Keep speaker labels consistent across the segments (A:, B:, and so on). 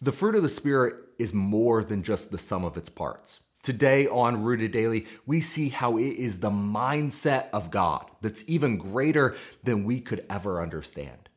A: The fruit of the Spirit is more than just the sum of its parts. Today on Rooted Daily, we see how it is the mindset of God that's even greater than we could ever understand.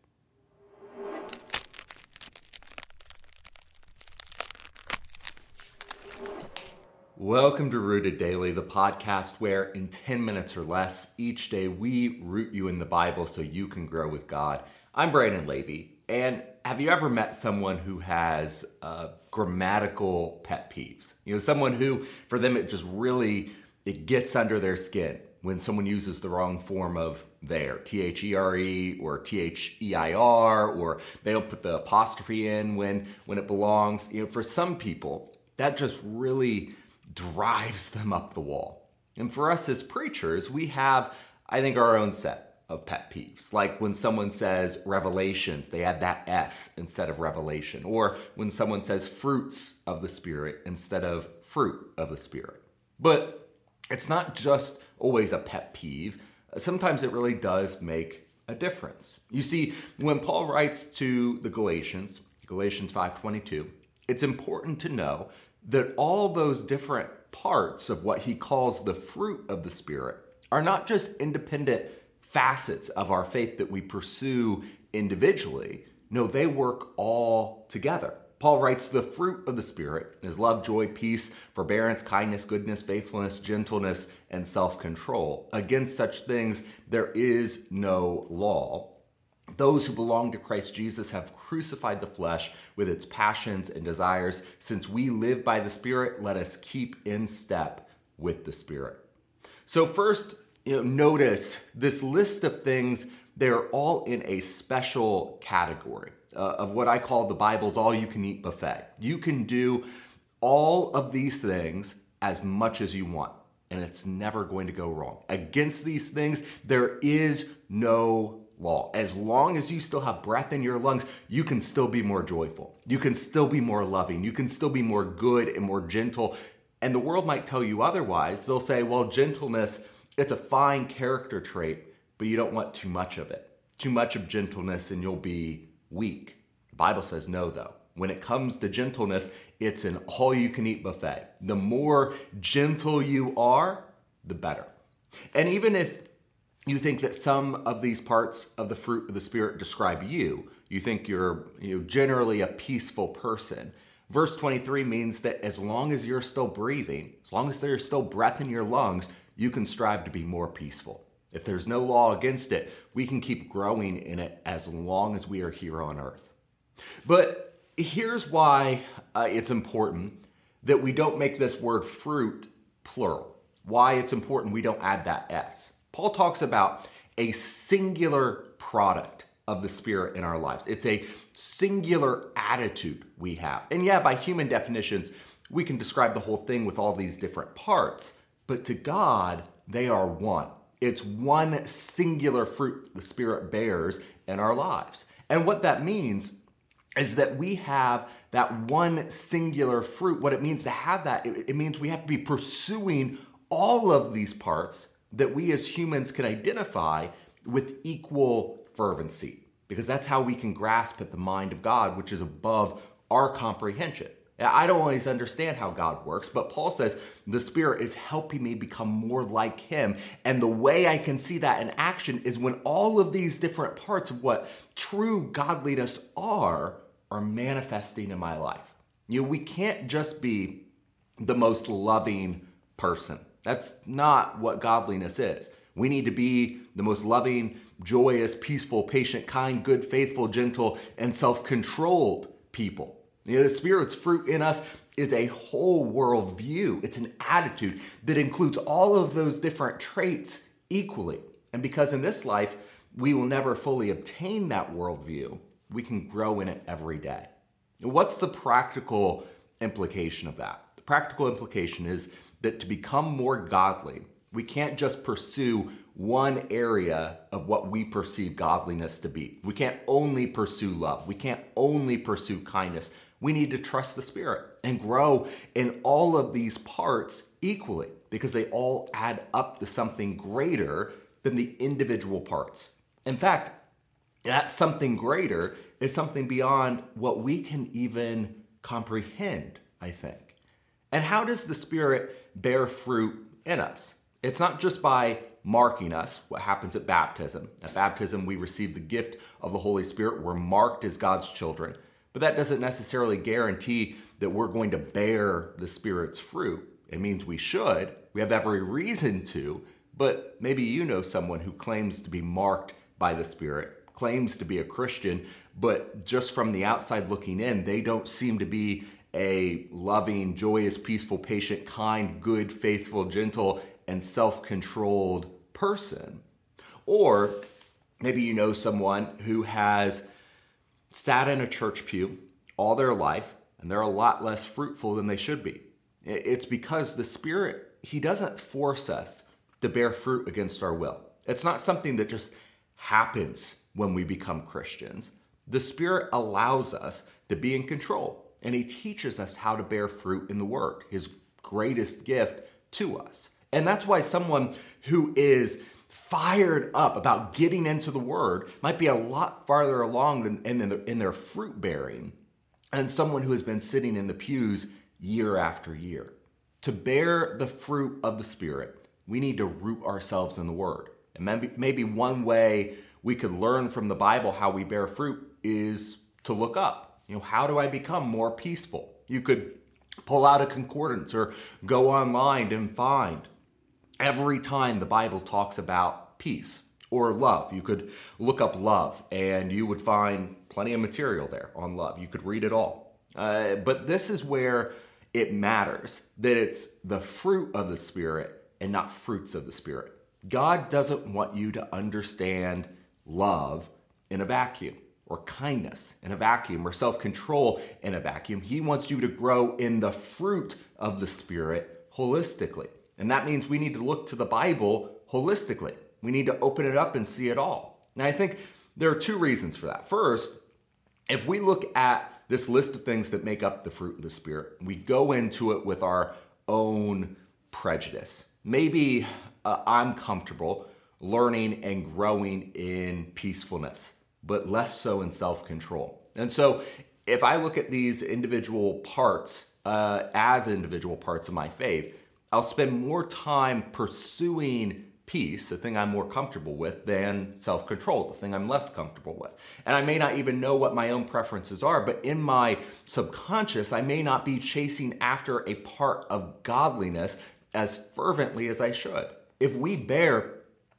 A: Welcome to Rooted Daily, the podcast where in 10 minutes or less each day we root you in the Bible so you can grow with God. I'm Brandon Levy, and have you ever met someone who has uh, grammatical pet peeves? You know, someone who, for them, it just really it gets under their skin when someone uses the wrong form of there, T H E R E or T H E I R, or they don't put the apostrophe in when when it belongs. You know, for some people, that just really drives them up the wall. And for us as preachers, we have, I think, our own set of pet peeves. Like when someone says revelations, they add that S instead of revelation. Or when someone says fruits of the Spirit instead of fruit of the Spirit. But it's not just always a pet peeve. Sometimes it really does make a difference. You see, when Paul writes to the Galatians, Galatians 5:22, it's important to know that all those different parts of what he calls the fruit of the spirit are not just independent facets of our faith that we pursue individually. No, they work all together. Paul writes, The fruit of the Spirit is love, joy, peace, forbearance, kindness, goodness, faithfulness, gentleness, and self control. Against such things there is no law. Those who belong to Christ Jesus have crucified the flesh with its passions and desires. Since we live by the Spirit, let us keep in step with the Spirit. So, first, you know, notice this list of things, they're all in a special category uh, of what I call the Bible's all you can eat buffet. You can do all of these things as much as you want, and it's never going to go wrong. Against these things, there is no law. As long as you still have breath in your lungs, you can still be more joyful. You can still be more loving. You can still be more good and more gentle. And the world might tell you otherwise. They'll say, well, gentleness it's a fine character trait, but you don't want too much of it. Too much of gentleness and you'll be weak. The Bible says no, though. When it comes to gentleness, it's an all you can eat buffet. The more gentle you are, the better. And even if you think that some of these parts of the fruit of the Spirit describe you, you think you're you know, generally a peaceful person. Verse 23 means that as long as you're still breathing, as long as there's still breath in your lungs, you can strive to be more peaceful. If there's no law against it, we can keep growing in it as long as we are here on earth. But here's why uh, it's important that we don't make this word fruit plural. Why it's important we don't add that S. Paul talks about a singular product of the Spirit in our lives. It's a singular attitude we have. And yeah, by human definitions, we can describe the whole thing with all these different parts. But to God, they are one. It's one singular fruit the Spirit bears in our lives. And what that means is that we have that one singular fruit. What it means to have that, it, means we have to be pursuing all of these parts that we as humans can identify with equal fervency, because that's how we can grasp at the mind of God, which is above our comprehension. I don't always understand how God works, but Paul says the Spirit is helping me become more like Him. And the way I can see that in action is when all of these different parts of what true godliness are are manifesting in my life. You know, we can't just be the most loving person. That's not what godliness is. We need to be the most loving, joyous, peaceful, patient, kind, good, faithful, gentle, and self controlled people. You know, the Spirit's fruit in us is a whole world view. It's an attitude that includes all of those different traits equally. And because in this life, we will never fully obtain that worldview, we can grow in it every day. What's the practical implication of that? The practical implication is that to become more godly, we can't just pursue one area of what we perceive godliness to be. We can't only pursue love. We can't only pursue kindness we need to trust the Spirit and grow in all of these parts equally because they all add up to something greater than the individual parts. In fact, that something greater is something beyond what we can even comprehend, I think. And how does the Spirit bear fruit in us? It's not just by marking us, what happens at baptism. At baptism, we receive the gift of the Holy Spirit. We're marked as God's children. But that doesn't necessarily guarantee that we're going to bear the Spirit's fruit. It means we should. We have every reason to. But maybe you know someone who claims to be marked by the Spirit, claims to be a Christian, but just from the outside looking in, they don't seem to be a loving, joyous, peaceful, patient, kind, good, faithful, gentle, and self controlled person. Or maybe you know someone who has sat in a church pew all their life and they're a lot less fruitful than they should be. It's because the Spirit, He doesn't force us to bear fruit against our will. It's not something that just happens when we become Christians. The Spirit allows us to be in control and He teaches us how to bear fruit in the Word, His greatest gift to us. And that's why someone who is fired up about getting into the Word might be a lot farther along than in, the, in their fruit bearing than someone who has been sitting in the pews year after year. To bear the fruit of the Spirit, we need to root ourselves in the Word. And maybe, maybe one way we could learn from the Bible how we bear fruit is to look up. You know, how do I become more peaceful? You could pull out a concordance or go online and find every time the Bible talks about peace or love. You could look up love and you would find plenty of material there on love. You could read it all. Uh, but this is where it matters that it's the fruit of the Spirit and not fruits of the Spirit. God doesn't want you to understand love in a vacuum or kindness in a vacuum or self control in a vacuum. He wants you to grow in the fruit of the Spirit holistically. And that means we need to look to the Bible holistically. We need to open it up and see it all. And I think there are two reasons for that. First, if we look at this list of things that make up the fruit of the Spirit. We go into it with our own prejudice. Maybe uh, I'm comfortable learning and growing in peacefulness, but less so in self control. And so if I look at these individual parts uh, as individual parts of my faith, I'll spend more time pursuing peace, the thing I'm more comfortable with, than self control, the thing I'm less comfortable with. And I may not even know what my own preferences are, but in my subconscious, I may not be chasing after a part of godliness as fervently as I should. If we bear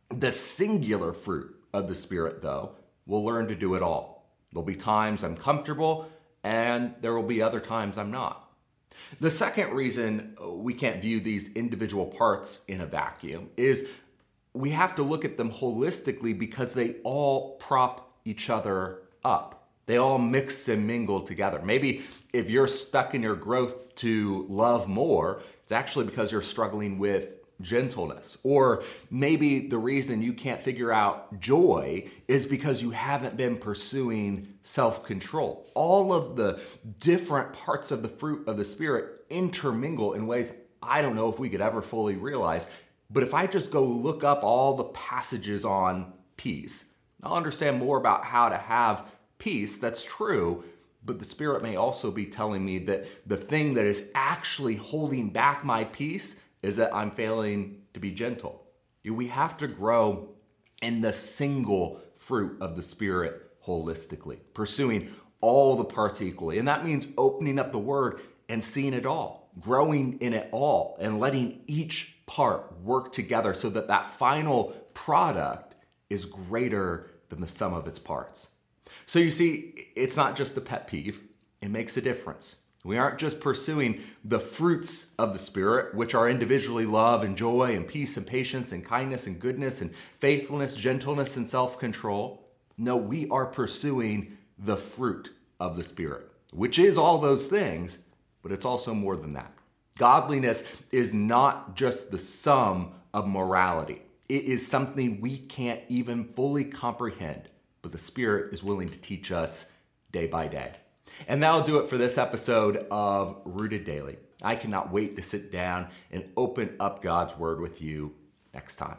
A: the singular fruit of the Spirit, though, we'll learn to do it all. There'll be times I'm comfortable, and there will be other times I'm not. The second reason uh, we can't view these individual parts in a vacuum is we have to look at them holistically because they all prop each other up. They all mix and mingle together. Maybe if you're stuck in your growth to love more, it's actually because you're struggling with gentleness. Or maybe the reason you can't figure out joy is because you haven't been pursuing self control. All of the different parts of the fruit of the Spirit intermingle in ways I don't know if we could ever fully realize but if I just go look up all the passages on peace, I'll understand more about how to have peace. That's true. But the Spirit may also be telling me that the thing that is actually holding back my peace is that I'm failing to be gentle. We have to grow in the single fruit of the Spirit holistically, pursuing all the parts equally. And that means opening up the Word and seeing it all, growing in it all, and letting each part work together so that that final product is greater than the sum of its parts. So you see, it's not just a pet peeve, it makes a difference. We aren't just pursuing the fruits of the Spirit, which are individually love and joy and peace and patience and kindness and goodness and faithfulness, gentleness and self control. No, we are pursuing the fruit of the Spirit, which is all those things, but it's also more than that. Godliness is not just the sum of morality. It is something we can't even fully comprehend, but the Spirit is willing to teach us day by day. And that'll do it for this episode of Rooted Daily. I cannot wait to sit down and open up God's Word with you next time.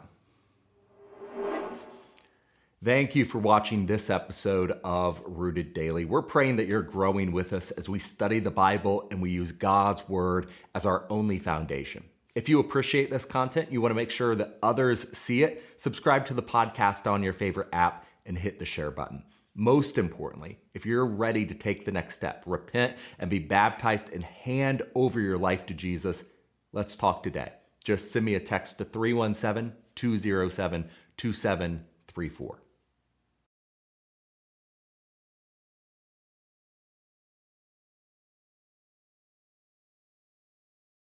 A: Thank you for watching this episode of Rooted Daily. We're praying that you're growing with us as we study the Bible and we use God's Word as our only foundation. If you appreciate this content, you want to make sure that others see it, subscribe to the podcast on your favorite app and hit the share button. Most importantly, if you're ready to take the next step, repent and be baptized and hand over your life to Jesus, let's talk today. Just send me a text to 317 207 2734.